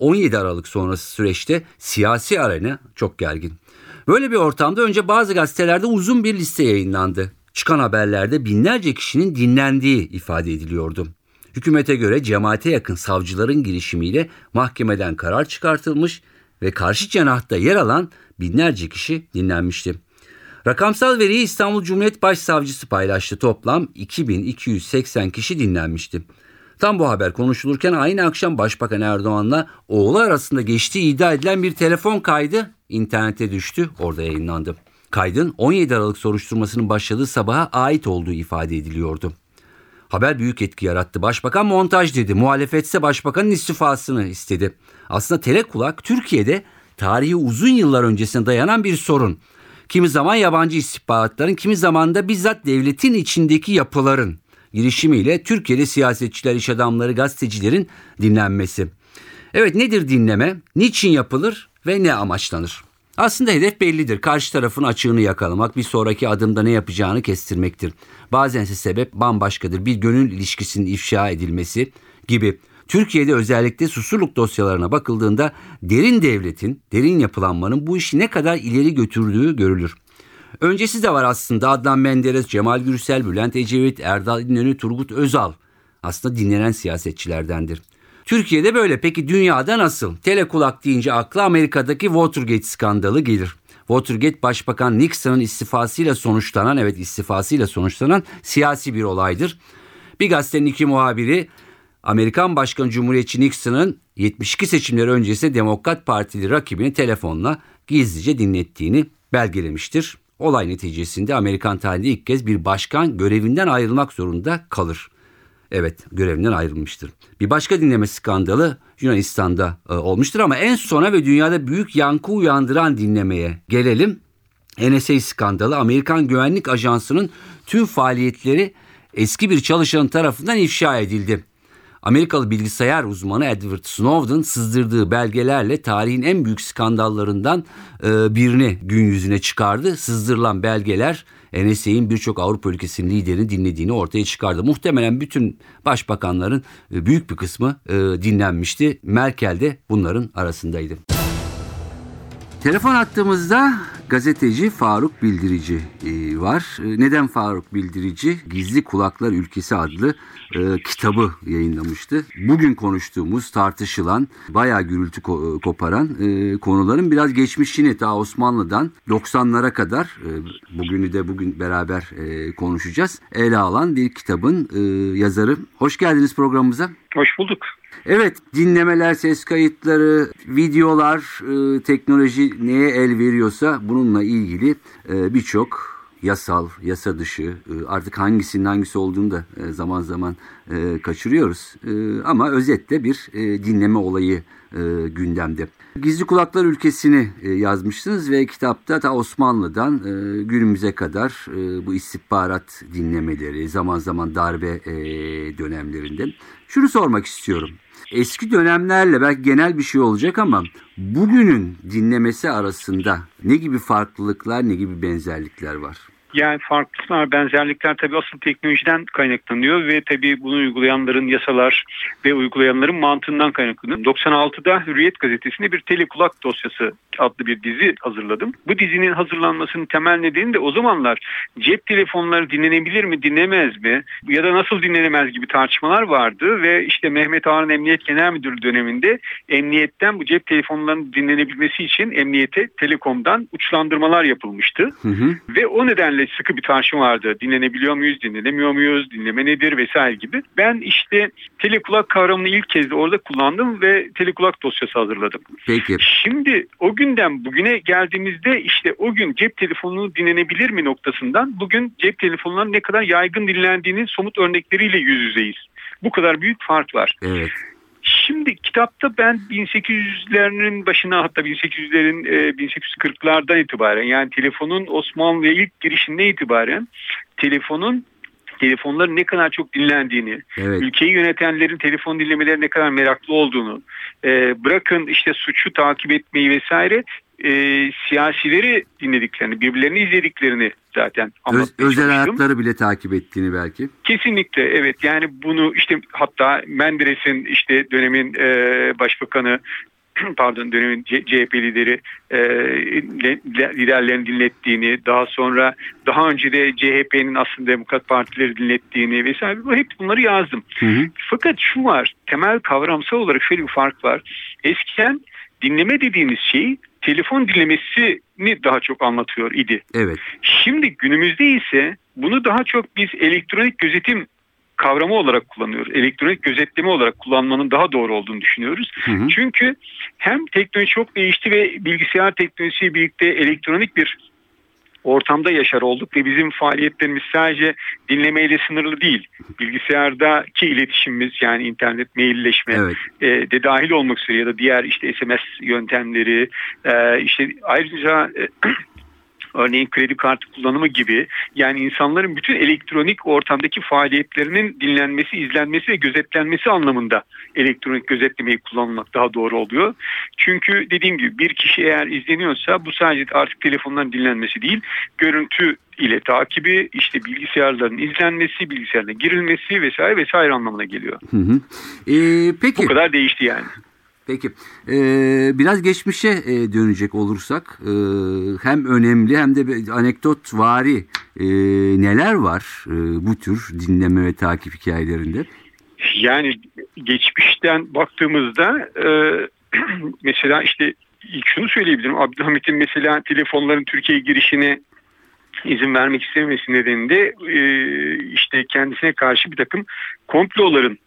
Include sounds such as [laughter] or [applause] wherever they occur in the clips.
17 Aralık sonrası süreçte siyasi arena çok gergin. Böyle bir ortamda önce bazı gazetelerde uzun bir liste yayınlandı. Çıkan haberlerde binlerce kişinin dinlendiği ifade ediliyordu. Hükümete göre cemaate yakın savcıların girişimiyle mahkemeden karar çıkartılmış ve karşı cenahta yer alan binlerce kişi dinlenmişti. Rakamsal veriyi İstanbul Cumhuriyet Başsavcısı paylaştı. Toplam 2280 kişi dinlenmişti. Tam bu haber konuşulurken aynı akşam Başbakan Erdoğan'la oğlu arasında geçtiği iddia edilen bir telefon kaydı internete düştü, orada yayınlandı. Kaydın 17 Aralık soruşturmasının başladığı sabaha ait olduğu ifade ediliyordu. Haber büyük etki yarattı. Başbakan montaj dedi. Muhalefetse başbakanın istifasını istedi. Aslında telekulak Türkiye'de tarihi uzun yıllar öncesine dayanan bir sorun. Kimi zaman yabancı istihbaratların, kimi zaman da bizzat devletin içindeki yapıların girişimiyle Türkiye'de siyasetçiler, iş adamları, gazetecilerin dinlenmesi. Evet nedir dinleme? Niçin yapılır ve ne amaçlanır? Aslında hedef bellidir. Karşı tarafın açığını yakalamak, bir sonraki adımda ne yapacağını kestirmektir. Bazense sebep bambaşkadır. Bir gönül ilişkisinin ifşa edilmesi gibi. Türkiye'de özellikle susurluk dosyalarına bakıldığında derin devletin, derin yapılanmanın bu işi ne kadar ileri götürdüğü görülür. Öncesi de var aslında Adnan Menderes, Cemal Gürsel, Bülent Ecevit, Erdal İnönü, Turgut Özal. Aslında dinlenen siyasetçilerdendir. Türkiye'de böyle. Peki dünyada nasıl? Telekulak deyince akla Amerika'daki Watergate skandalı gelir. Watergate Başbakan Nixon'ın istifasıyla sonuçlanan, evet istifasıyla sonuçlanan siyasi bir olaydır. Bir gazetenin iki muhabiri Amerikan Başkanı Cumhuriyetçi Nixon'ın 72 seçimleri öncesi Demokrat Partili rakibini telefonla gizlice dinlettiğini belgelemiştir. Olay neticesinde Amerikan tarihinde ilk kez bir başkan görevinden ayrılmak zorunda kalır. Evet görevinden ayrılmıştır. Bir başka dinleme skandalı Yunanistan'da e, olmuştur ama en sona ve dünyada büyük yankı uyandıran dinlemeye gelelim. NSA skandalı Amerikan Güvenlik Ajansı'nın tüm faaliyetleri eski bir çalışanın tarafından ifşa edildi. Amerikalı bilgisayar uzmanı Edward Snowden sızdırdığı belgelerle tarihin en büyük skandallarından e, birini gün yüzüne çıkardı. Sızdırılan belgeler NSA'in birçok Avrupa ülkesinin liderini dinlediğini ortaya çıkardı. Muhtemelen bütün başbakanların e, büyük bir kısmı e, dinlenmişti. Merkel de bunların arasındaydı. Telefon attığımızda gazeteci Faruk Bildirici e, var. E, neden Faruk Bildirici? Gizli Kulaklar Ülkesi adlı e, kitabı yayınlamıştı. Bugün konuştuğumuz, tartışılan, bayağı gürültü koparan konuların biraz geçmişini ta Osmanlı'dan 90'lara kadar, bugünü de bugün beraber konuşacağız, ele alan bir kitabın yazarı. Hoş geldiniz programımıza. Hoş bulduk. Evet dinlemeler, ses kayıtları, videolar, e, teknoloji neye el veriyorsa bununla ilgili e, birçok yasal, yasa dışı e, artık hangisinin hangisi olduğunu da e, zaman zaman e, kaçırıyoruz. Ama özetle bir dinleme olayı gündemde. Gizli Kulaklar Ülkesini yazmışsınız ve kitapta ta Osmanlı'dan günümüze kadar bu istihbarat dinlemeleri, zaman zaman darbe dönemlerinde. Şunu sormak istiyorum. Eski dönemlerle belki genel bir şey olacak ama bugünün dinlemesi arasında ne gibi farklılıklar, ne gibi benzerlikler var? Yani farklılıklar, benzerlikler tabii asıl teknolojiden kaynaklanıyor ve tabii bunu uygulayanların yasalar ve uygulayanların mantığından kaynaklanıyor. 96'da Hürriyet gazetesinde bir telekulak dosyası adlı bir dizi hazırladım. Bu dizinin hazırlanmasının temel nedeni de o zamanlar cep telefonları dinlenebilir mi, dinlemez mi ya da nasıl dinlenemez gibi tartışmalar vardı ve işte Mehmet Ağar'ın Emniyet Genel Müdürü döneminde emniyetten bu cep telefonlarının dinlenebilmesi için emniyete telekomdan uçlandırmalar yapılmıştı. Hı hı. Ve o nedenle dinlemelerle sıkı bir tartışma vardı. Dinlenebiliyor muyuz, dinlenemiyor muyuz, dinleme nedir vesaire gibi. Ben işte telekulak kavramını ilk kez de orada kullandım ve telekulak dosyası hazırladım. Peki. Şimdi o günden bugüne geldiğimizde işte o gün cep telefonu dinlenebilir mi noktasından bugün cep telefonlarının ne kadar yaygın dinlendiğinin somut örnekleriyle yüz yüzeyiz. Bu kadar büyük fark var. Evet. Şimdi kitapta ben 1800'lerin başına hatta 1800'lerin e, 1840'lardan itibaren yani telefonun Osmanlı'ya ilk girişinden itibaren telefonun telefonların ne kadar çok dinlendiğini, Evet. ülkeyi yönetenlerin telefon dinlemeleri ne kadar meraklı olduğunu, e, bırakın işte suçu takip etmeyi vesaire e, siyasileri dinlediklerini, birbirlerini izlediklerini zaten Öz- anlatmaya özel çalıştım. hayatları bile takip ettiğini belki. Kesinlikle evet yani bunu işte hatta Menderes'in işte dönemin e, başbakanı [clears throat] pardon dönemin CHP lideri e, le- le- liderlerini dinlettiğini daha sonra daha önce de CHP'nin aslında Demokrat Partileri dinlettiğini vesaire bu hep bunları yazdım. Hı hı. Fakat şu var temel kavramsal olarak şöyle bir fark var. Eskiden dinleme dediğimiz şey telefon dinlemesini daha çok anlatıyor idi. Evet. Şimdi günümüzde ise bunu daha çok biz elektronik gözetim kavramı olarak kullanıyoruz. Elektronik gözetleme olarak kullanmanın daha doğru olduğunu düşünüyoruz. Hı hı. Çünkü hem teknoloji çok değişti ve bilgisayar teknolojisiyle birlikte elektronik bir ortamda yaşar olduk ve bizim faaliyetlerimiz sadece dinlemeyle sınırlı değil. Bilgisayardaki iletişimimiz yani internet, mailleşme Evet. e, de dahil olmak üzere ya da diğer işte SMS yöntemleri e, işte ayrıca e, [clears throat] örneğin kredi kartı kullanımı gibi yani insanların bütün elektronik ortamdaki faaliyetlerinin dinlenmesi, izlenmesi ve gözetlenmesi anlamında elektronik gözetlemeyi kullanmak daha doğru oluyor. Çünkü dediğim gibi bir kişi eğer izleniyorsa bu sadece artık telefondan dinlenmesi değil, görüntü ile takibi, işte bilgisayarların izlenmesi, bilgisayarına girilmesi vesaire vesaire anlamına geliyor. Hı hı. Ee, peki. Bu kadar değişti yani. Peki. Ee, biraz geçmişe e, dönecek olursak e, hem önemli hem de anekdot vari e, neler var e, bu tür dinleme ve takip hikayelerinde? Yani geçmişten baktığımızda e, [clears throat] mesela işte ilk şunu söyleyebilirim. Abdülhamit'in mesela telefonların Türkiye'ye girişine izin vermek istememesi nedeniyle e, işte kendisine karşı bir takım komploların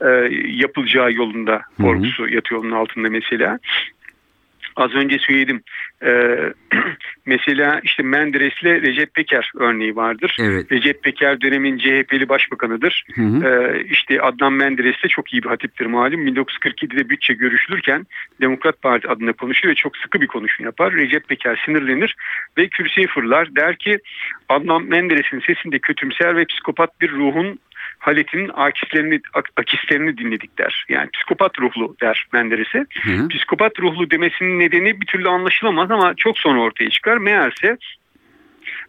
e, yapılacağı yolunda korkusu yatıyor onun altında mesela. Az önce söyledim. E, [clears throat] mesela işte Menderes'le Recep Peker örneği vardır. Evet. Recep Peker dönemin CHP'li başbakanıdır. Hı hı. Ee, işte Adnan Menderes de çok iyi bir hatiptir malum. 1947'de bütçe görüşülürken Demokrat Parti adına konuşuyor ve çok sıkı bir konuşma yapar. Recep Peker sinirlenir ve kürsüye fırlar. Der ki Adnan Menderes'in sesinde kötümser ve psikopat bir ruhun Halet'in akislerini, ak- akislerini dinledik der. Yani psikopat ruhlu der Menderes'e. Psikopat ruhlu demesinin nedeni bir türlü anlaşılamaz ama çok sonra ortaya çıkar. Meğerse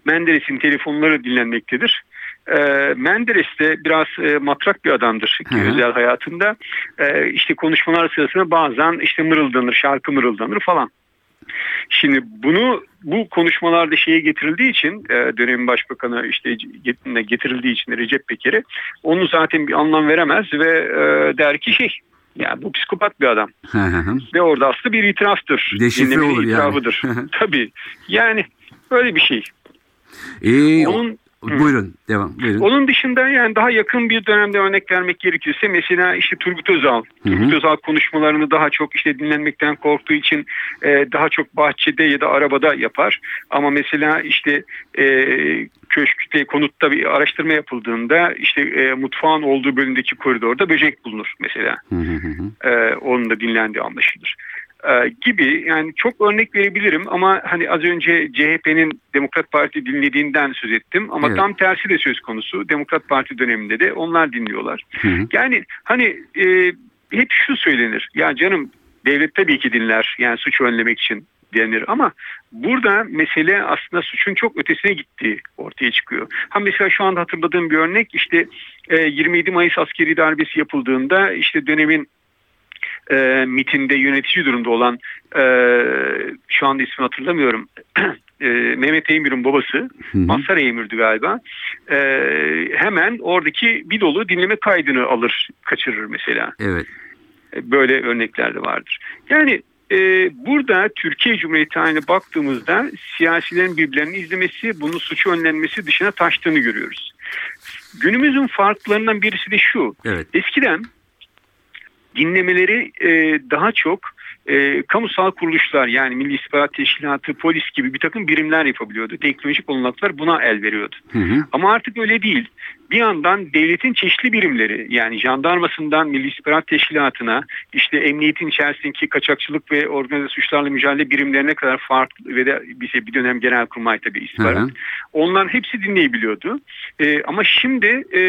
Menderes'in telefonları dinlenmektedir. E, Menderes de biraz e, matrak bir adamdır Hı hı. özel hayatında. E, işte konuşmalar sırasında bazen işte mırıldanır, şarkı mırıldanır falan. Şimdi bunu bu konuşmalarda şeye getirildiği için e, dönemin başbakanı işte get- getirildiği için Recep Peker'e onu zaten bir anlam veremez ve e, der ki şey ya bu psikopat bir adam ve orada aslında bir itiraftır. Deşifre olur yani. itirafıdır. Tabii yani böyle bir şey. Ee, Onun buyurun devam buyurun. onun dışında yani daha yakın bir dönemde örnek vermek gerekirse mesela işte Turgut Özal. Hı hı. Turgut Özal konuşmalarını daha çok işte dinlenmekten korktuğu için e, daha çok bahçede ya da arabada yapar. Ama mesela işte e, köşkte konutta bir araştırma yapıldığında işte e, mutfağın olduğu bölümdeki koridorda böcek bulunur mesela. Hı hı hı hı. E, onun da dinlendiği anlaşılır. E, gibi yani çok örnek verebilirim ama hani az önce CHP'nin Demokrat Parti dinlediğinden söz ettim ama Evet. tam tersi de söz konusu Demokrat Parti döneminde de onlar dinliyorlar. Hı hı. Yani hani e, hep şu söylenir ya canım devlet tabii ki dinler yani suçu önlemek için denir ama burada mesele aslında suçun çok ötesine gittiği ortaya çıkıyor. Ha mesela şu anda hatırladığım bir örnek işte e, 27 Mayıs askeri darbesi yapıldığında işte dönemin e, MIT'inde yönetici durumda olan e, şu anda ismini hatırlamıyorum [clears throat] e, Mehmet Eymür'ün babası Hı hı. Mazhar Eymür'dü galiba e, hemen oradaki bir dolu dinleme kaydını alır kaçırır mesela Evet. E, böyle örnekler de vardır. Yani e, burada Türkiye Cumhuriyeti haline baktığımızda siyasilerin birbirlerini izlemesi, bunun suçu önlenmesi dışına taştığını görüyoruz. Günümüzün farklarından birisi de şu. Evet. Eskiden dinlemeleri e, daha çok e, kamusal kuruluşlar yani Milli İstihbarat Teşkilatı, polis gibi bir takım birimler yapabiliyordu. Teknolojik olanaklar buna el veriyordu. Hı hı. Ama artık öyle değil. Bir yandan devletin çeşitli birimleri yani jandarmasından Milli İstihbarat Teşkilatı'na işte emniyetin içerisindeki kaçakçılık ve organize suçlarla mücadele birimlerine kadar farklı ve de bize bir dönem genelkurmay tabii istihbarat. Hı hı. Onların hepsi dinleyebiliyordu. Ee, ama şimdi e,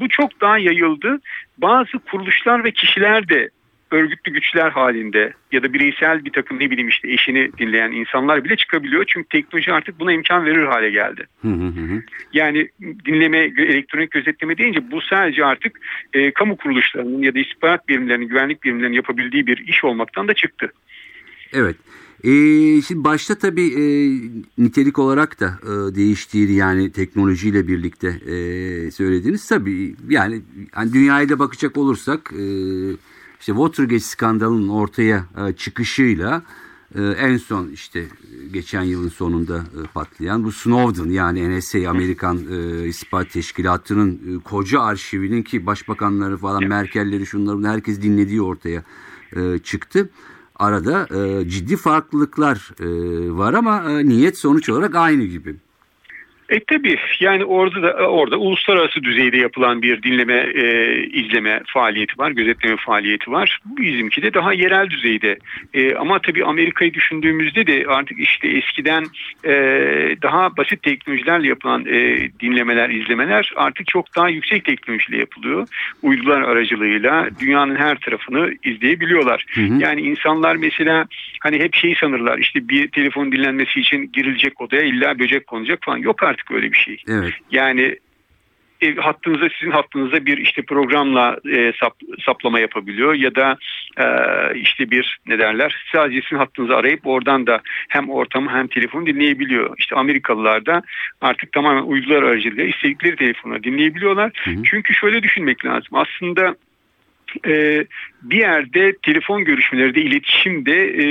bu çok daha yayıldı. Bazı kuruluşlar ve kişiler de örgütlü güçler halinde ya da bireysel bir takım ne bileyim işte eşini dinleyen insanlar bile çıkabiliyor. Çünkü teknoloji artık buna imkan verir hale geldi. Hı hı hı hı. Yani dinleme, elektronik gözetleme deyince bu sadece artık e, kamu kuruluşlarının ya da istihbarat birimlerinin, güvenlik birimlerinin yapabildiği bir iş olmaktan da çıktı. Evet. Ee, şimdi başta tabii e, nitelik olarak da e, değiştiğini yani teknolojiyle birlikte e, söylediğiniz tabii yani hani dünyaya da bakacak olursak e, işte Watergate skandalının ortaya e, çıkışıyla e, en son işte geçen yılın sonunda e, patlayan bu Snowden yani NSA Amerikan İstihbarat Teşkilatı'nın koca arşivinin ki başbakanları falan Merkel'leri şunları bunları herkes dinlediği ortaya çıktı. Arada ciddi farklılıklar var ama niyet sonuç olarak aynı gibi. E tabii yani orada da orada uluslararası düzeyde yapılan bir dinleme e, izleme faaliyeti var, gözetleme faaliyeti var. Bizimki de daha yerel düzeyde. E, ama tabii Amerika'yı düşündüğümüzde de artık işte eskiden e, daha basit teknolojilerle yapılan e, dinlemeler, izlemeler artık çok daha yüksek teknolojiyle yapılıyor. Uydular aracılığıyla dünyanın her tarafını izleyebiliyorlar. Hı hı. Yani insanlar mesela hani hep şeyi sanırlar işte bir telefon dinlenmesi için girilecek odaya illa böcek konacak falan. Yok artık öyle bir şey. Evet. Yani ev hattınıza sizin hattınıza bir işte programla e, sap, saplama yapabiliyor ya da e, işte bir ne derler sadece sizin hattınızı arayıp oradan da hem ortamı hem telefonu dinleyebiliyor. İşte Amerikalılar da artık tamamen uydular aracılığıyla istedikleri telefonu dinleyebiliyorlar. Hı hı. Çünkü şöyle düşünmek lazım. Aslında e, bir yerde telefon görüşmeleri de iletişimde e,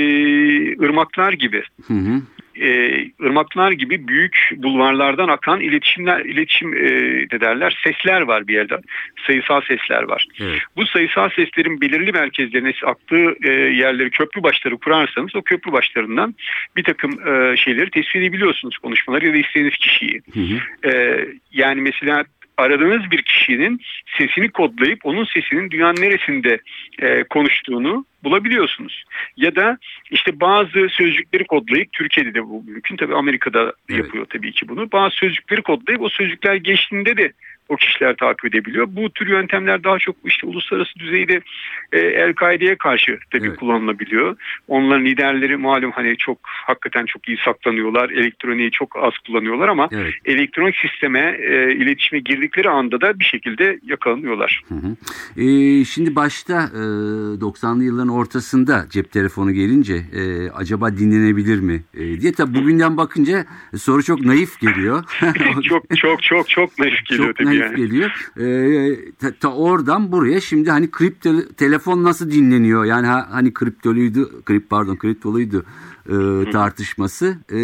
ırmaklar gibi Hı hı. e, ırmaklar gibi büyük bulvarlardan akan iletişimler, iletişim e, derler sesler var bir yerde. Sayısal sesler var. Evet. Bu sayısal seslerin belirli merkezlerine aktığı e, yerleri köprü başları kurarsanız o köprü başlarından bir takım e, şeyleri tespit edebiliyorsunuz konuşmaları ya da istediğiniz kişiyi. Hı hı. E, yani mesela aradığınız bir kişinin sesini kodlayıp onun sesinin dünyanın neresinde e, konuştuğunu bulabiliyorsunuz. Ya da işte bazı sözcükleri kodlayıp Türkiye'de de bu mümkün tabii Amerika'da Evet. yapıyor tabii ki bunu. Bazı sözcükleri kodlayıp o sözcükler geçtiğinde de o kişiler takip edebiliyor. Bu tür yöntemler daha çok işte uluslararası düzeyde e, El-Kaide'ye karşı tabii Evet. kullanılabiliyor. Onların liderleri malum hani çok hakikaten çok iyi saklanıyorlar. Elektroniği çok az kullanıyorlar ama Evet. elektronik sisteme e, iletişime girdikleri anda da bir şekilde yakalanıyorlar. Hı hı. Ee, şimdi başta e, 90'lı yılların ortasında cep telefonu gelince e, acaba dinlenebilir mi e, diye tabii bugünden bakınca soru çok naif geliyor. [laughs] [laughs] çok çok çok çok naif geliyor çok tabii naif yani. geliyor. Ee, ta, ta oradan buraya şimdi hani kripto telefon nasıl dinleniyor? Yani ha, hani kriptoluydu, krip pardon kriptoluydu e, tartışması e,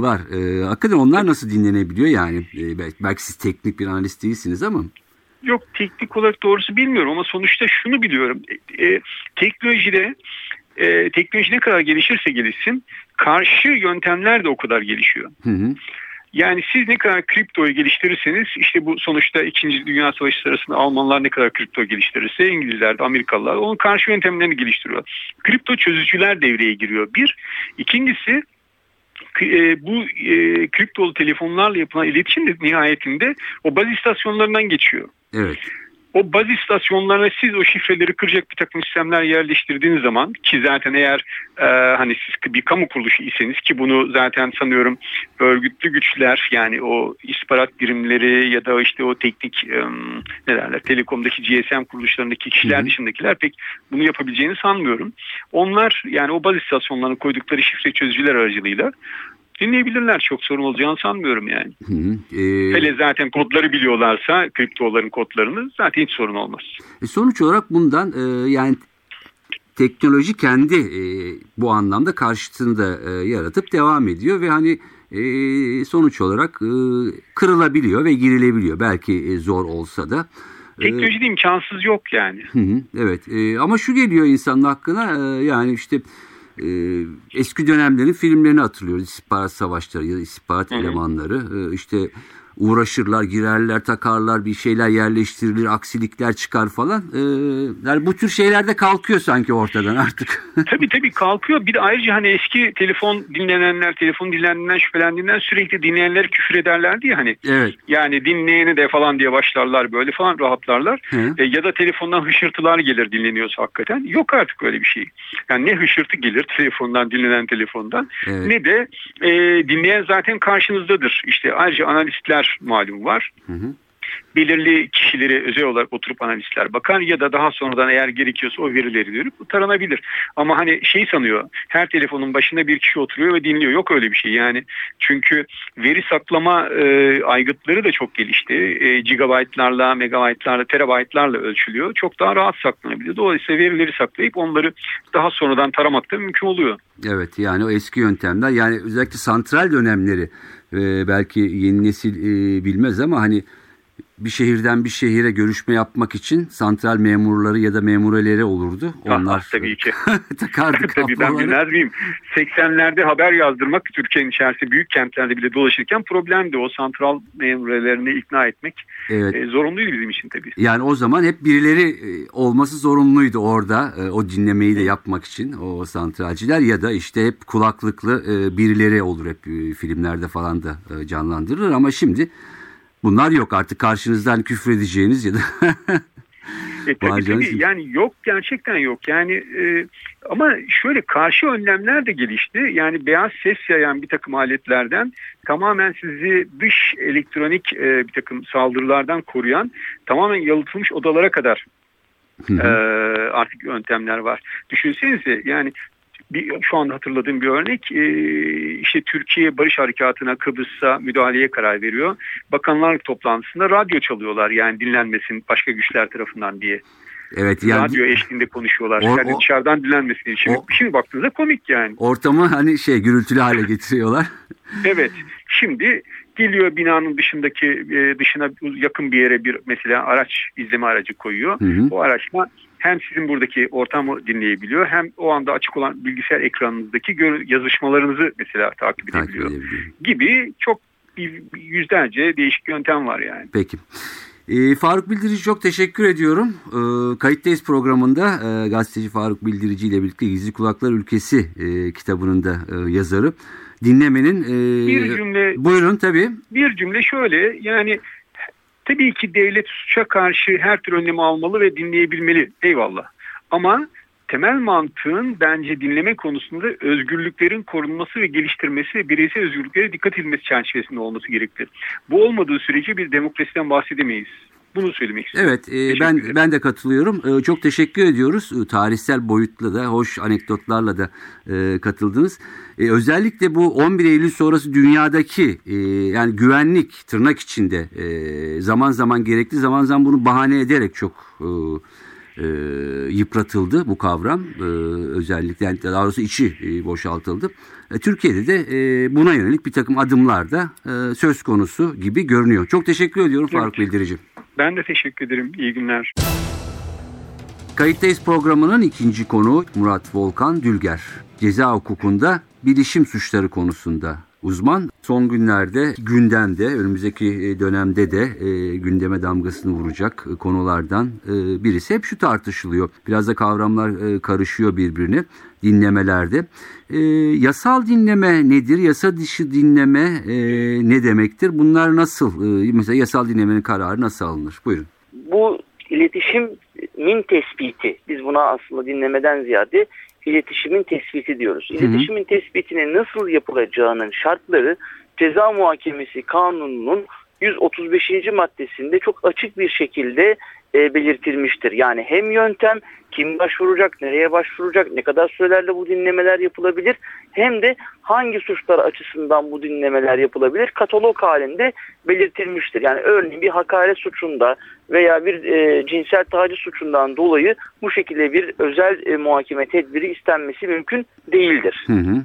var. E, hakikaten onlar nasıl dinlenebiliyor yani? E, belki, belki siz teknik bir analist değilsiniz ama. Yok teknik olarak doğrusu bilmiyorum ama sonuçta şunu biliyorum. E, e, teknolojide e, teknoloji ne kadar gelişirse gelişsin karşı yöntemler de o kadar gelişiyor. Hı hı. Yani siz ne kadar kriptoyu geliştirirseniz işte bu sonuçta 2. Dünya Savaşı sırasında Almanlar ne kadar kripto geliştirirse İngilizler de Amerikalılar onun karşı yöntemlerini geliştiriyor. Kripto çözücüler devreye giriyor. Bir. İkincisi e, bu e, kriptolu telefonlarla yapılan iletişim de nihayetinde o baz istasyonlarından geçiyor. Evet. O baz istasyonlarına siz o şifreleri kıracak bir takım sistemler yerleştirdiğiniz zaman ki zaten eğer e, hani siz bir kamu kuruluşu iseniz ki bunu zaten sanıyorum örgütlü güçler yani o istihbarat birimleri ya da işte o teknik e, ne derler telekomdaki GSM kuruluşlarındaki kişiler Hı hı. dışındakiler pek bunu yapabileceğini sanmıyorum. Onlar yani o baz istasyonlarına koydukları şifre çözücüler aracılığıyla dinleyebilirler. Çok sorun olacağını sanmıyorum yani. Hı hı. Ee, Hele zaten kodları biliyorlarsa kriptoların kodlarını zaten hiç sorun olmaz. E, Sonuç olarak bundan e, yani teknoloji kendi e, bu anlamda karşıtını da e, yaratıp devam ediyor ve hani e, sonuç olarak e, kırılabiliyor ve girilebiliyor. Belki e, zor olsa da. E, Teknolojide imkansız yok yani. Hı hı, evet E, ama şu geliyor insanın hakkına e, yani işte e, eski dönemlerin filmlerini hatırlıyoruz. İstihbarat savaşları ya da istihbarat hı. elemanları. E, işte uğraşırlar, girerler, takarlar, bir şeyler yerleştirilir, aksilikler çıkar falan. E, yani bu tür şeyler de kalkıyor sanki ortadan artık. [laughs] Tabii tabii kalkıyor. Bir de ayrıca hani eski telefon dinlenenler, telefon dinlenenler şüphelendiğinden sürekli dinleyenler küfür ederlerdi ya hani. evet. Yani dinleyeni de falan diye başlarlar böyle falan rahatlarlar. Hı. E, ya da telefondan hışırtılar gelir dinleniyorsa hakikaten. Yok artık öyle bir şey. Yani ne hışırtı gelir telefondan dinlenen telefondan Evet. ne de e, dinleyen zaten karşınızdadır. İşte ayrıca analistler malum var. Hı hı. Belirli kişileri özel olarak oturup analistler bakar ya da daha sonradan eğer gerekiyorsa o verileri verip taranabilir. Ama hani şey sanıyor her telefonun başında bir kişi oturuyor ve dinliyor. Yok öyle bir şey yani. Çünkü veri saklama e, aygıtları da çok gelişti. E, gigabaytlarla, megabaytlarla, terabaytlarla ölçülüyor. Çok daha rahat saklanabiliyor. Dolayısıyla verileri saklayıp onları daha sonradan taramak da mümkün oluyor. Evet yani o eski yöntemler yani özellikle santral dönemleri e, belki yeni nesil e, bilmez ama hani bir şehirden bir şehire görüşme yapmak için santral memurları ya da memureleri olurdu. Onlar Ah, tabii ki. [laughs] takardı [laughs] Tabii ben bilmez miyim? 80'lerde haber yazdırmak Türkiye'nin içerisinde büyük kentlerde bile dolaşırken problemdi. O santral memurelerini ikna etmek Evet. e, zorunluydu bizim için tabii. Yani o zaman hep birileri e, olması zorunluydu orada e, o dinlemeyi de yapmak için o santralciler ya da işte hep kulaklıklı e, birileri olur hep e, filmlerde falan da e, canlandırılır ama şimdi bunlar yok artık. Karşınızdan küfredeceğiniz ya da E, tabii tabii. yani yok gerçekten yok. Yani e, ama şöyle karşı önlemler de gelişti. Yani beyaz ses yayan bir takım aletlerden tamamen sizi dış elektronik e, bir takım saldırılardan koruyan tamamen yalıtılmış odalara kadar Hı hı. e, artık yöntemler var. Düşünsenize yani bir, şu anda hatırladığım bir örnek e, işte Türkiye Barış Harekatı'na Kıbrıs'a müdahaleye karar veriyor. Bakanlar toplantısında radyo çalıyorlar yani dinlenmesin başka güçler tarafından diye. evet yani radyo eşliğinde konuşuyorlar. O- yani o- dışarıdan dinlenmesin için. o- Şimdi baktığınızda komik yani. ortamı hani şey gürültülü hale getiriyorlar. [laughs] Evet. Şimdi geliyor binanın dışındaki e, dışına yakın bir yere bir mesela araç izleme aracı koyuyor. Hı hı. O araçla hem sizin buradaki ortamı dinleyebiliyor hem o anda açık olan bilgisayar ekranınızdaki yazışmalarınızı mesela takip Takip edebiliyor. Gibi çok yüzlerce değişik yöntem var yani. Peki. Ee, Faruk Bildirici çok teşekkür ediyorum. Ee, Kayıttayız programında e, gazeteci Faruk Bildirici ile birlikte Gizli Kulaklar Ülkesi e, kitabının da e, yazarı. Dinlemenin... e, Bir cümle Buyurun tabii. bir cümle şöyle yani tabii ki devlet suça karşı her tür önlemi almalı ve dinleyebilmeli eyvallah. Ama temel mantığın bence dinleme konusunda özgürlüklerin korunması ve geliştirmesi ve bireysel özgürlüklere dikkat edilmesi çerçevesinde olması gerekli. Bu olmadığı sürece bir demokrasiden bahsedemeyiz. Bunu söylemek istiyorum. Evet, e, ben ederim. ben de katılıyorum. E, çok teşekkür ediyoruz. E, tarihsel boyutla da, hoş anekdotlarla da e, katıldınız. E, özellikle bu 11 Eylül sonrası dünyadaki e, yani güvenlik tırnak içinde e, zaman zaman gerekli, zaman zaman bunu bahane ederek çok e, e, yıpratıldı bu kavram. E, özellikle yani daha doğrusu içi e, boşaltıldı. E, Türkiye'de de e, buna yönelik bir takım adımlar da e, söz konusu gibi görünüyor. Çok teşekkür ediyorum Faruk Bildirici. Ben de teşekkür ederim. İyi günler. Kayıttayız programının ikinci konu Murat Volkan Dülger. Ceza hukukunda bilişim suçları konusunda uzman. Son günlerde gündemde, önümüzdeki e, dönemde de e, gündeme damgasını vuracak e, konulardan e, birisi. Hep şu tartışılıyor. Biraz da kavramlar e, karışıyor birbirine dinlemelerde. E, yasal dinleme nedir? Yasa dışı dinleme e, ne demektir? Bunlar nasıl? E, mesela yasal dinlemenin kararı nasıl alınır? Buyurun. bu iletişimin tespiti. Biz buna aslında dinlemeden ziyade iletişimin tespiti diyoruz. İletişimin tespitinin nasıl yapılacağının şartları ceza muhakemesi kanununun 135. maddesinde çok açık bir şekilde e, belirtilmiştir. Yani hem yöntem kim başvuracak, nereye başvuracak, ne kadar sürelerle bu dinlemeler yapılabilir hem de hangi suçlar açısından bu dinlemeler yapılabilir katalog halinde belirtilmiştir. Yani örneğin bir hakaret suçunda veya bir e, cinsel taciz suçundan dolayı bu şekilde bir özel e, muhakeme tedbiri istenmesi mümkün değildir. Hı hı.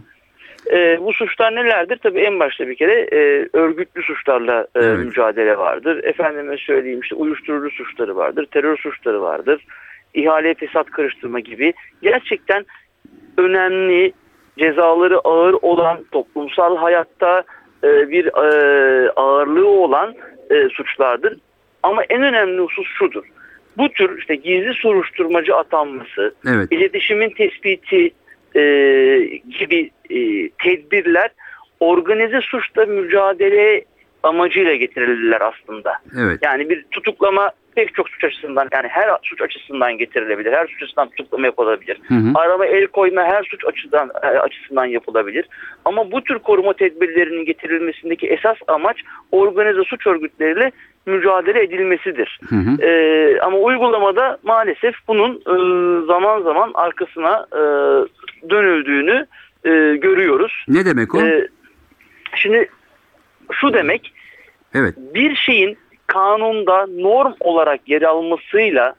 E, bu suçlar nelerdir? Tabii en başta bir kere e, örgütlü suçlarla e, Evet. mücadele vardır. Efendime söyleyeyim işte uyuşturucu suçları vardır, terör suçları vardır, ihale fesat karıştırma gibi gerçekten önemli cezaları ağır olan toplumsal hayatta e, bir e, ağırlığı olan e, suçlardır. Ama en önemli husus şudur. Bu tür işte gizli soruşturmacı atanması, Evet. iletişimin tespiti e, gibi e, tedbirler organize suçla mücadele amacıyla getirilirler aslında. Evet. Yani bir tutuklama pek çok suç açısından yani her suç açısından getirilebilir. Her suç açısından tutuklama yapılabilir. Hı hı. Arama el koyma her suç açıdan e, açısından yapılabilir. Ama bu tür koruma tedbirlerinin getirilmesindeki esas amaç organize suç örgütleriyle mücadele edilmesidir. Hı hı. Ee, ama uygulamada maalesef bunun e, zaman zaman arkasına e, dönüldüğünü e, görüyoruz. Ne demek o? Ee, şimdi şu demek evet. bir şeyin kanunda norm olarak yer almasıyla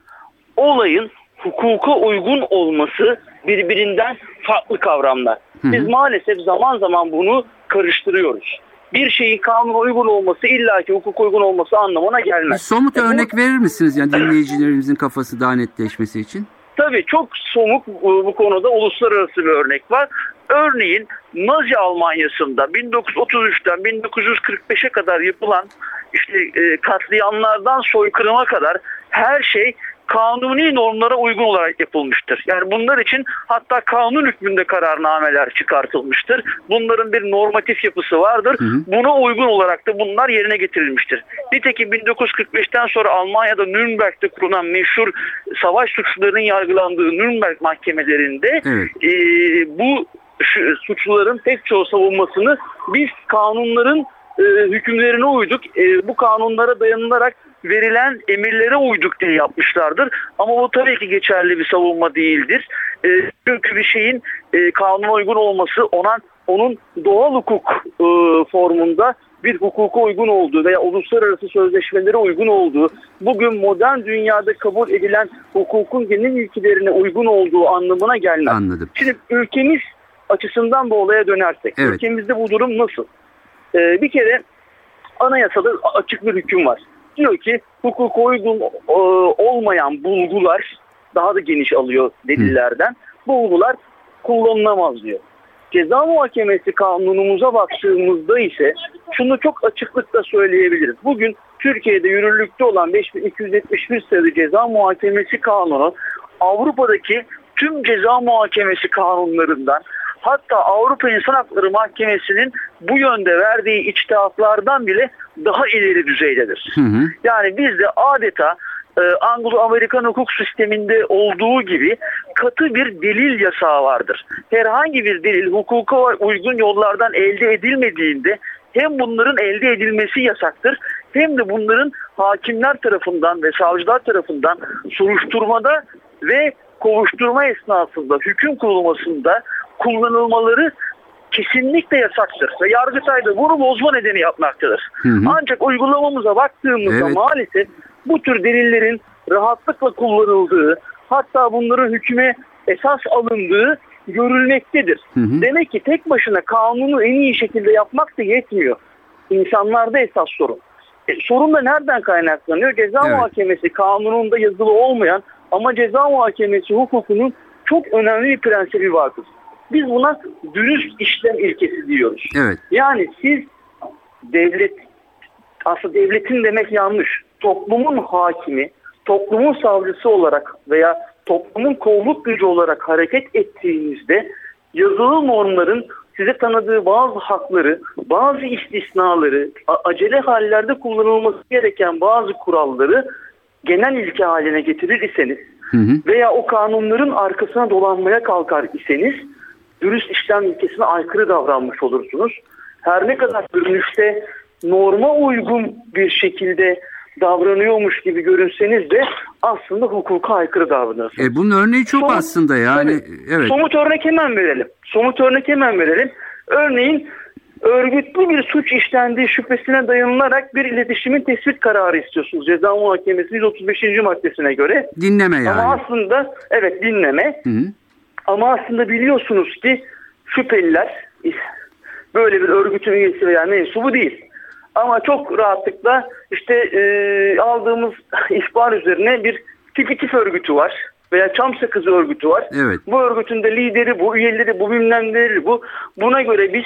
olayın hukuka uygun olması birbirinden farklı kavramlar. Hı hı. Biz maalesef zaman zaman bunu karıştırıyoruz. Bir şeyin kanuna uygun olması illaki hukuka uygun olması anlamına Bir gelmez. somut E bu- örnek verir misiniz yani dinleyicilerimizin kafası daha netleşmesi için? Tabii çok somut bu bu konuda uluslararası bir örnek var. Örneğin Nazi Almanyası'nda 1933'ten 1945'e kadar yapılan işte e, katliamlardan soykırıma kadar her şey kanuni normlara uygun olarak yapılmıştır. Yani bunlar için hatta kanun hükmünde kararnameler çıkartılmıştır. Bunların bir normatif yapısı vardır. Hı hı. Buna uygun olarak da bunlar yerine getirilmiştir. Nitekim 1945'ten sonra Almanya'da Nürnberg'de kurulan meşhur savaş suçlularının yargılandığı Nürnberg mahkemelerinde Evet. e, bu şu- suçluların pek çoğu savunmasını biz kanunların e, hükümlerine uyduk. E, bu kanunlara dayanılarak verilen emirlere uyduk diye yapmışlardır. Ama bu tabii ki geçerli bir savunma değildir. E, çünkü bir şeyin e, kanuna uygun olması ona onun doğal hukuk e, formunda bir hukuka uygun olduğu veya uluslararası sözleşmelere uygun olduğu, bugün modern dünyada kabul edilen hukukun genel ilkelerine uygun olduğu anlamına gelmez. Anladım. Şimdi ülkemiz açısından bu olaya dönersek, Evet. ülkemizde bu durum nasıl? Ee, bir kere anayasada açık bir hüküm var. Diyor ki hukuka uygun e, olmayan bulgular daha da geniş alıyor delillerden. Bulgular kullanılamaz diyor. Ceza muhakemesi kanunumuza baktığımızda ise şunu çok açıklıkla söyleyebiliriz. Bugün Türkiye'de yürürlükte olan 5271 sayılı ceza muhakemesi kanunu Avrupa'daki tüm ceza muhakemesi kanunlarından hatta Avrupa İnsan Hakları Mahkemesi'nin bu yönde verdiği içtihatlardan bile daha ileri düzeydedir. Hı hı. Yani bizde adeta e, Anglo-Amerikan hukuk sisteminde olduğu gibi katı bir delil yasağı vardır. Herhangi bir delil hukuka uygun yollardan elde edilmediğinde hem bunların elde edilmesi yasaktır hem de bunların hakimler tarafından ve savcılar tarafından soruşturmada ve kovuşturma esnasında hüküm kurulmasında kullanılmaları kesinlikle yasaktır. Ve Yargıtay da bunu bozma nedeni yapmaktadır. Hı hı. Ancak uygulamamıza baktığımızda Evet. maalesef bu tür delillerin rahatlıkla kullanıldığı hatta bunların hüküme esas alındığı görülmektedir. Hı hı. Demek ki tek başına kanunu en iyi şekilde yapmak da yetmiyor. İnsanlarda esas sorun. E, sorun da nereden kaynaklanıyor? Ceza Evet. muhakemesi kanununda yazılı olmayan ama ceza muhakemesi hukukunun çok önemli bir prensibi vardır. Biz buna dürüst işlem ilkesi diyoruz. Evet. Yani siz devlet aslında devletin demek yanlış. Toplumun hakimi, toplumun savcısı olarak veya toplumun kolluk gücü olarak hareket ettiğinizde yazılı normların size tanıdığı bazı hakları, bazı istisnaları, acele hallerde kullanılması gereken bazı kuralları genel ilke haline getirir iseniz Hı hı. veya o kanunların arkasına dolanmaya kalkar iseniz dürüst işlem ilkesine aykırı davranmış olursunuz. Her ne kadar görünüşte norma uygun bir şekilde davranıyormuş gibi görünseniz de aslında hukuka aykırı davranırsınız. E, bunun örneği çok Somut- aslında yani. Evet. Somut örnek hemen verelim. Somut örnek hemen verelim. Örneğin örgütlü bir suç işlendiği şüphesine dayanılarak bir iletişimin tespit kararı istiyorsunuz. Ceza muhakemesi 135. maddesine göre. Dinleme yani. Ama aslında evet dinleme Hı hı. Ama aslında biliyorsunuz ki şüpheliler böyle bir örgütün üyesi veya mensubu değil. Ama çok rahatlıkla işte e, aldığımız [laughs] ihbar üzerine bir tip itif örgütü var. veya Çam Sakızı örgütü var. Evet. Bu örgütün de lideri bu, üyeleri bu, bilmem neleri bu. Buna göre biz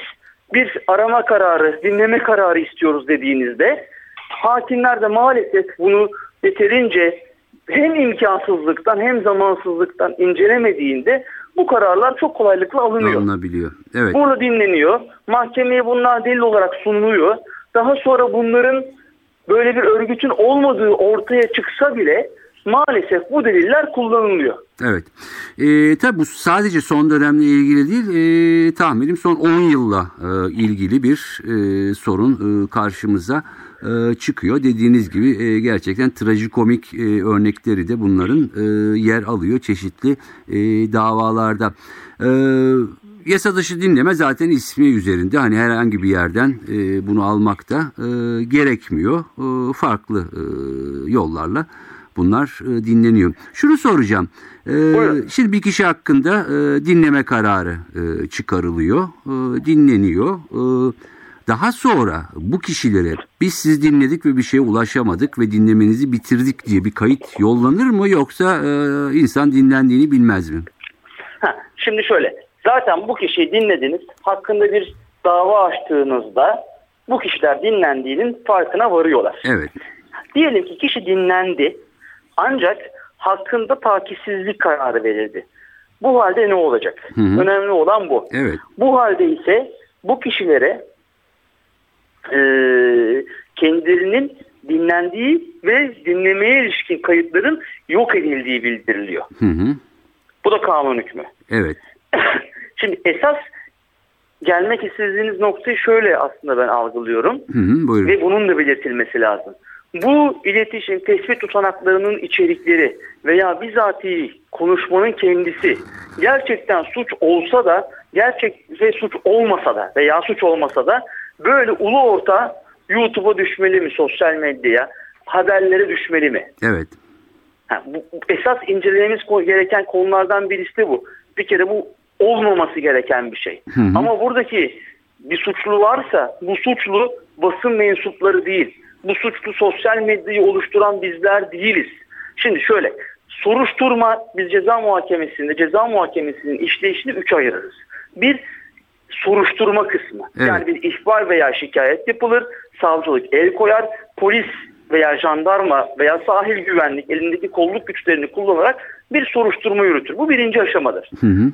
bir arama kararı, dinleme kararı istiyoruz dediğinizde hakimler de maalesef bunu yeterince hem imkansızlıktan hem zamansızlıktan incelemediğinde bu kararlar çok kolaylıkla alınıyor. Alınabiliyor. Evet. Burada dinleniyor. Mahkemeye bunlar delil olarak sunuluyor. Daha sonra bunların böyle bir örgütün olmadığı ortaya çıksa bile maalesef bu deliller kullanılıyor. Evet. Ee, tabii bu sadece son dönemle ilgili değil, ee, tahminim son 10 yılla e, ilgili bir e, sorun e, karşımıza e, çıkıyor. Dediğiniz gibi e, gerçekten trajikomik e, örnekleri de bunların e, yer alıyor çeşitli e, davalarda. E, yasa dışı dinleme zaten ismi üzerinde hani herhangi bir yerden e, bunu almak da e, gerekmiyor. E, farklı e, yollarla bunlar e, dinleniyor. Şunu soracağım. E, Buyurun. şimdi bir kişi hakkında e, dinleme kararı e, çıkarılıyor, e, dinleniyor. E, daha sonra bu kişilere biz siz dinledik ve bir şeye ulaşamadık ve dinlemenizi bitirdik diye bir kayıt yollanır mı yoksa e, insan dinlendiğini bilmez mi? Ha, şimdi şöyle. Zaten bu kişiyi dinlediniz. Hakkında bir dava açtığınızda bu kişiler dinlendiğinin farkına varıyorlar. Evet. Diyelim ki kişi dinlendi ancak hakkında takipsizlik kararı verildi. Bu halde ne olacak? Hı hı. Önemli olan bu. Evet. Bu halde ise bu kişilere e, kendilerinin dinlendiği ve dinlemeye ilişkin kayıtların yok edildiği bildiriliyor. Hı hı. Bu da kanun hükmü. Evet. [clears throat] Şimdi esas gelmek istediğiniz noktayı şöyle aslında ben algılıyorum Hı hı. Buyurun. ve bunun da belirtilmesi lazım. Bu iletişim tespit tutanaklarının içerikleri veya bizatihi konuşmanın kendisi gerçekten suç olsa da gerçek ve suç olmasa da veya suç olmasa da böyle ulu orta YouTube'a düşmeli mi sosyal medyaya haberlere düşmeli mi? Evet. Ha, bu, esas incelememiz gereken konulardan birisi de bu. Bir kere bu olmaması gereken bir şey. Hı hı. Ama buradaki bir suçlu varsa bu suçlu basın mensupları değil. Bu suçlu sosyal medyayı oluşturan bizler değiliz. Şimdi şöyle soruşturma biz ceza muhakemesinde ceza muhakemesinin işleyişini üç ayırırız. Bir soruşturma kısmı. Evet. Yani bir ihbar veya şikayet yapılır. Savcılık el koyar. Polis veya jandarma veya sahil güvenlik elindeki kolluk güçlerini kullanarak bir soruşturma yürütür. Bu birinci aşamadır. Hı hı.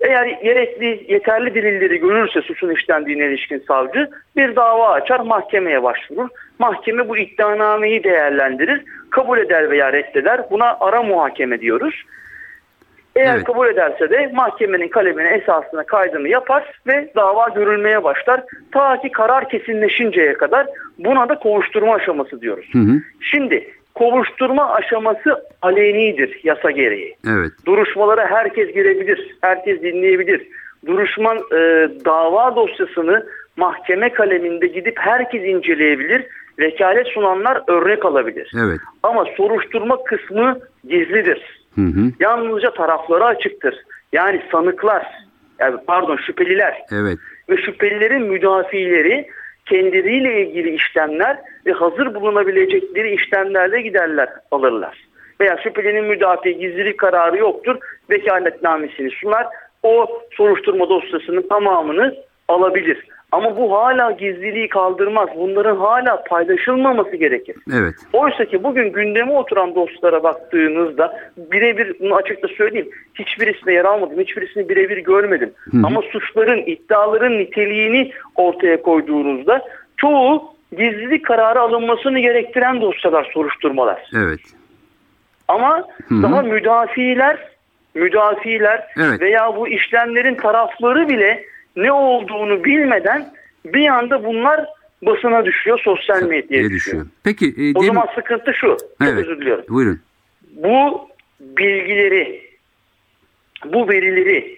Eğer gerekli yeterli delilleri görürse suçun işlendiğine ilişkin savcı bir dava açar mahkemeye başvurur. Mahkeme bu iddianameyi değerlendirir. Kabul eder veya reddeder. Buna ara muhakeme diyoruz. Eğer Evet. kabul ederse de mahkemenin kalemine esasına kaydını yapar ve dava görülmeye başlar. Ta ki karar kesinleşinceye kadar buna da kovuşturma aşaması diyoruz. Hı hı. Şimdi kovuşturma aşaması alenidir yasa gereği. Evet. Duruşmalara herkes girebilir, herkes dinleyebilir. Duruşman e, dava dosyasını mahkeme kaleminde gidip herkes inceleyebilir. Vekalet sunanlar örnek alabilir. Evet. Ama soruşturma kısmı gizlidir. Hı hı. Yalnızca tarafları açıktır. Yani sanıklar, yani pardon şüpheliler Evet. ve şüphelilerin müdafileri kendileriyle ilgili işlemler ve hazır bulunabilecekleri işlemlerle giderler, alırlar. Veya şüphelinin müdafi gizlilik kararı yoktur, vekaletnamesini sunar, o soruşturma dosyasının tamamını alabilir. Ama bu hala gizliliği kaldırmaz. Bunların hala paylaşılmaması gerekir. Evet. Oysa ki bugün gündeme oturan dostlara baktığınızda birebir bunu açıkça söyleyeyim. Hiçbirisine yer almadım. Hiçbirisini birebir görmedim. Ama suçların, iddiaların niteliğini ortaya koyduğunuzda çoğu gizlilik kararı alınmasını gerektiren dosyalar, soruşturmalar. Evet. Ama Hı hı. daha müdafiler, müdafiler Evet. veya bu işlemlerin tarafları bile ne olduğunu bilmeden bir anda bunlar basına düşüyor, sosyal medyaya düşüyor. Peki. E, O zaman sıkıntı şu. Çok Evet. özür diliyorum. Buyurun. Bu bilgileri, bu verileri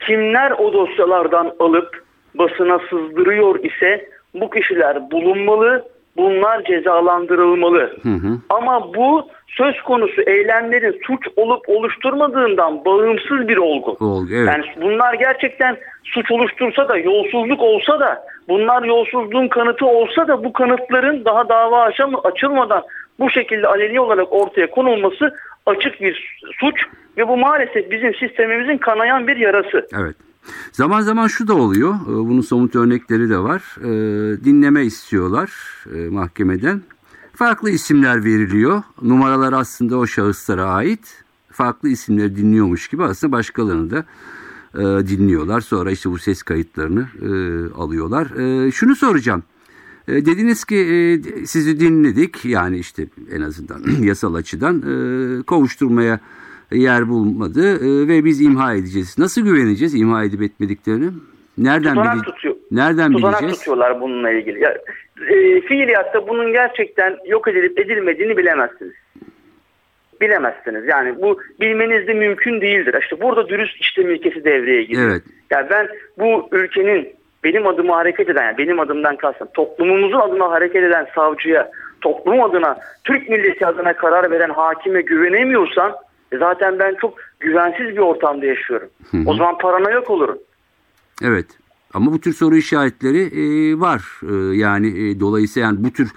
kimler o dosyalardan alıp basına sızdırıyor ise bu kişiler bulunmalı, bunlar cezalandırılmalı. Hı hı. Ama bu söz konusu eylemlerin suç olup oluşturmadığından bağımsız bir olgu. Olgu. Evet. Yani bunlar gerçekten suç oluştursa da yolsuzluk olsa da bunlar yolsuzluğun kanıtı olsa da bu kanıtların daha dava açılmadan bu şekilde aleni olarak ortaya konulması açık bir suç ve bu maalesef bizim sistemimizin kanayan bir yarası. Evet. Zaman zaman şu da oluyor. e, Bunun somut örnekleri de var. E, Dinleme istiyorlar e, mahkemeden. Farklı isimler veriliyor. Numaralar aslında o şahıslara ait. Farklı isimleri dinliyormuş gibi aslında başkalarını da e, dinliyorlar. Sonra işte bu ses kayıtlarını e, alıyorlar. E, şunu soracağım. E, dediniz ki e, sizi dinledik yani işte en azından [clears throat] yasal açıdan e, kovuşturmaya yer bulmadı e, ve biz imha edeceğiz. Nasıl güveneceğiz imha edip etmediklerini? Nereden, Tutanak tutuyor. nereden Tutanak bileceğiz? tutuyorlar bununla ilgili. Ya, e, fiiliyatta bunun gerçekten yok edilip edilmediğini bilemezsiniz. Bilemezsiniz. Yani bu bilmeniz de mümkün değildir. İşte burada dürüst işlem ilkesi devreye giriyor. Evet. Yani ben bu ülkenin benim adıma hareket eden, yani benim adımdan kastım toplumumuzun adına hareket eden savcıya, toplum adına, Türk milleti adına karar veren hakime güvenemiyorsam e, zaten ben çok güvensiz bir ortamda yaşıyorum. O zaman paranoyak olurum. Evet. Ama bu tür soru işaretleri e, var. E, yani e, dolayısıyla yani bu tür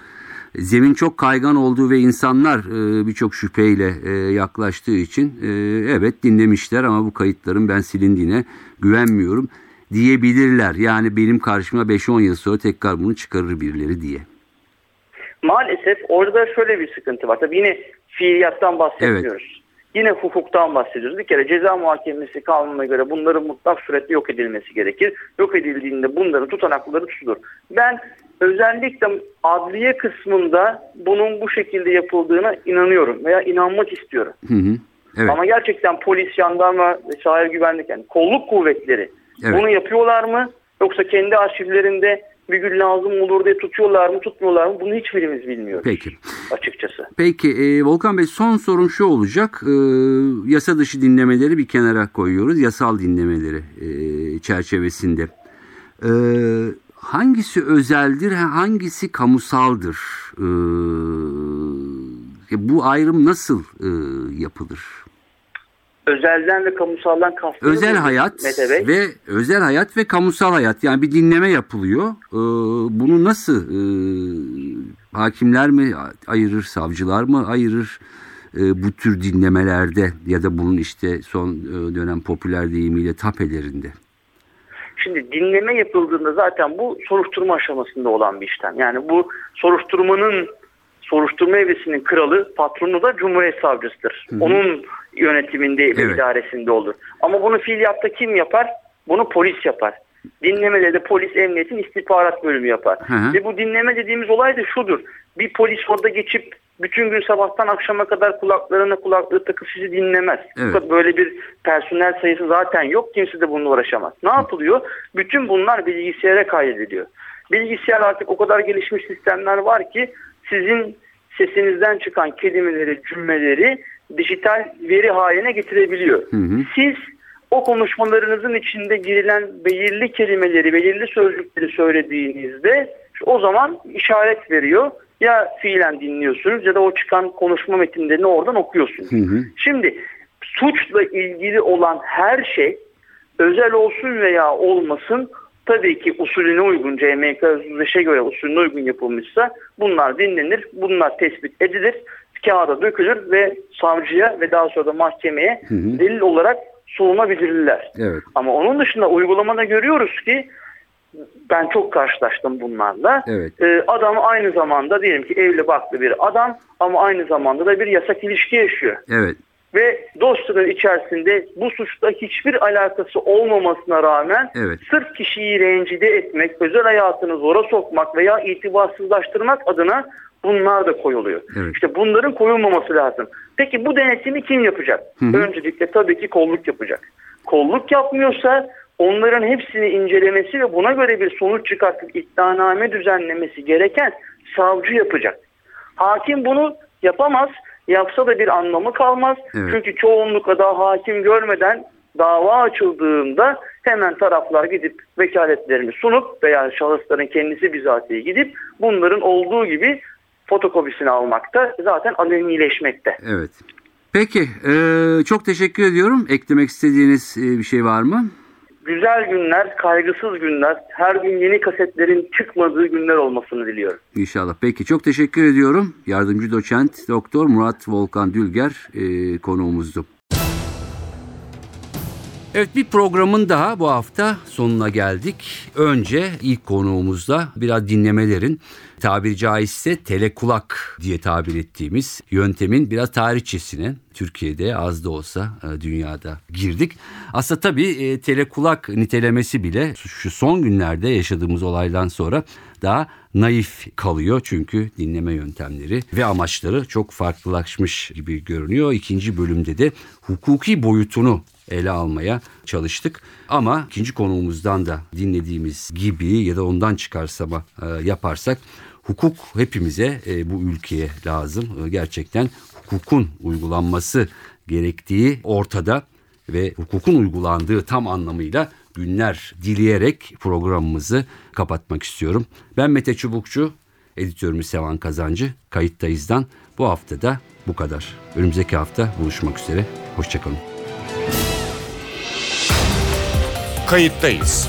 zemin çok kaygan olduğu ve insanlar e, birçok şüpheyle e, yaklaştığı için e, evet dinlemişler ama bu kayıtların ben silindiğine güvenmiyorum diyebilirler. Yani benim karşıma 5-10 yıl sonra tekrar bunu çıkarır birileri diye. Maalesef orada şöyle bir sıkıntı var. Tabii yine fiiliyattan bahsetmiyoruz. Yine hukuktan bahsediyoruz. Bir kere ceza muhakemesi kanununa göre bunların mutlak surette yok edilmesi gerekir. Yok edildiğinde bunların tutanakları tutulur. Ben özellikle adliye kısmında bunun bu şekilde yapıldığına inanıyorum veya inanmak istiyorum. Hı hı. Evet. Ama gerçekten polis, jandarma sahil güvenlik yani kolluk kuvvetleri Evet. bunu yapıyorlar mı? Yoksa kendi arşivlerinde bir gün lazım olur diye tutuyorlar mı tutmuyorlar mı? Bunu hiçbirimiz bilmiyoruz Peki. açıkçası. Peki e, Volkan Bey son sorum şu olacak. E, yasa dışı dinlemeleri bir kenara koyuyoruz. Yasal dinlemeleri e, çerçevesinde. E, hangisi özeldir, hangisi kamusaldır? E, bu ayrım nasıl e, yapılır? Özelden ve kamusaldan kastınız Özel hayat Mete Bey? ve özel hayat ve kamusal hayat yani bir dinleme yapılıyor. E, bunu nasıl e, hakimler mi ayırır, savcılar mı ayırır? e, bu tür dinlemelerde ya da bunun işte son e, dönem popüler deyimiyle tapelerinde. Şimdi dinleme yapıldığında zaten bu soruşturma aşamasında olan bir işlem. Yani bu soruşturmanın soruşturma evresinin kralı, patronu da Cumhuriyet Savcısıdır. Onun yönetiminde ve Evet. idaresinde olur. Ama bunu fiiliyatta kim yapar? Bunu polis yapar. Dinlemeleri de polis emniyetin istihbarat bölümü yapar. Hı hı. Ve bu dinleme dediğimiz olay da şudur. Bir polis orada geçip bütün gün sabahtan akşama kadar kulaklarına kulaklığı takıp sizi dinlemez. Evet. Böyle bir personel sayısı zaten yok. Kimse de bununla uğraşamaz. Ne yapılıyor? Bütün bunlar bilgisayara kaydediliyor. Bilgisayar artık o kadar gelişmiş sistemler var ki sizin sesinizden çıkan kelimeleri, cümleleri dijital veri haline getirebiliyor. Hı hı. Siz o konuşmalarınızın içinde girilen belirli kelimeleri, belirli sözcükleri söylediğinizde o zaman işaret veriyor. Ya fiilen dinliyorsunuz ya da o çıkan konuşma metinlerini oradan okuyorsunuz. Hı hı. Şimdi suçla ilgili olan her şey özel olsun veya olmasın tabii ki usulüne uygun CMK 35'e göre usulüne uygun yapılmışsa bunlar dinlenir, bunlar tespit edilir, kağıda dökülür ve savcıya ve daha sonra da mahkemeye Hı hı. delil olarak sunulabilirler. Evet. Ama onun dışında uygulamada görüyoruz ki ben çok karşılaştım bunlarla. Evet. Ee, adam aynı zamanda diyelim ki evli barklı bir adam ama aynı zamanda da bir yasak ilişki yaşıyor. Evet. Ve dosyaların içerisinde bu suçla hiçbir alakası olmamasına rağmen Evet. sırf kişiyi rencide etmek, özel hayatını zora sokmak veya itibarsızlaştırmak adına bunlar da koyuluyor. Evet. İşte bunların koyulmaması lazım. Peki bu denetimi kim yapacak? Hı hı. Öncelikle tabii ki kolluk yapacak. Kolluk yapmıyorsa onların hepsini incelemesi ve buna göre bir sonuç çıkartıp iddianame düzenlemesi gereken savcı yapacak. Hakim bunu yapamaz. Yapsa da bir anlamı kalmaz. Evet. Çünkü çoğunlukla daha hakim görmeden dava açıldığında hemen taraflar gidip vekaletlerini sunup veya şahısların kendisi bizatihi gidip bunların olduğu gibi fotokopisini almakta zaten alenileşmekte. Evet. Peki. e, çok teşekkür ediyorum. Eklemek istediğiniz e, bir şey var mı? güzel günler, kaygısız günler, her gün yeni kasetlerin çıkmadığı günler olmasını diliyorum. İnşallah. Peki çok teşekkür ediyorum. Yardımcı doçent Doktor Murat Volkan Dülger e, konuğumuzdu. Evet bir programın daha bu hafta sonuna geldik. Önce ilk konuğumuzda biraz dinlemelerin tabiri caizse telekulak diye tabir ettiğimiz yöntemin biraz tarihçesine Türkiye'de az da olsa e, dünyada girdik. Aslında tabii e, telekulak nitelemesi bile şu son günlerde yaşadığımız olaydan sonra daha naif kalıyor çünkü dinleme yöntemleri ve amaçları çok farklılaşmış gibi görünüyor. İkinci bölümde de hukuki boyutunu ele almaya çalıştık. Ama ikinci konuğumuzdan da dinlediğimiz gibi ya da ondan çıkarsama e, yaparsak hukuk hepimize e, bu ülkeye lazım. E, gerçekten hukukun uygulanması gerektiği ortada ve hukukun uygulandığı tam anlamıyla günler dileyerek programımızı kapatmak istiyorum. Ben Mete Çubukçu, editörümüz Sevan Kazancı, kayıttayızdan bu hafta da bu kadar. Önümüzdeki hafta buluşmak üzere, hoşçakalın. Kayıttayız.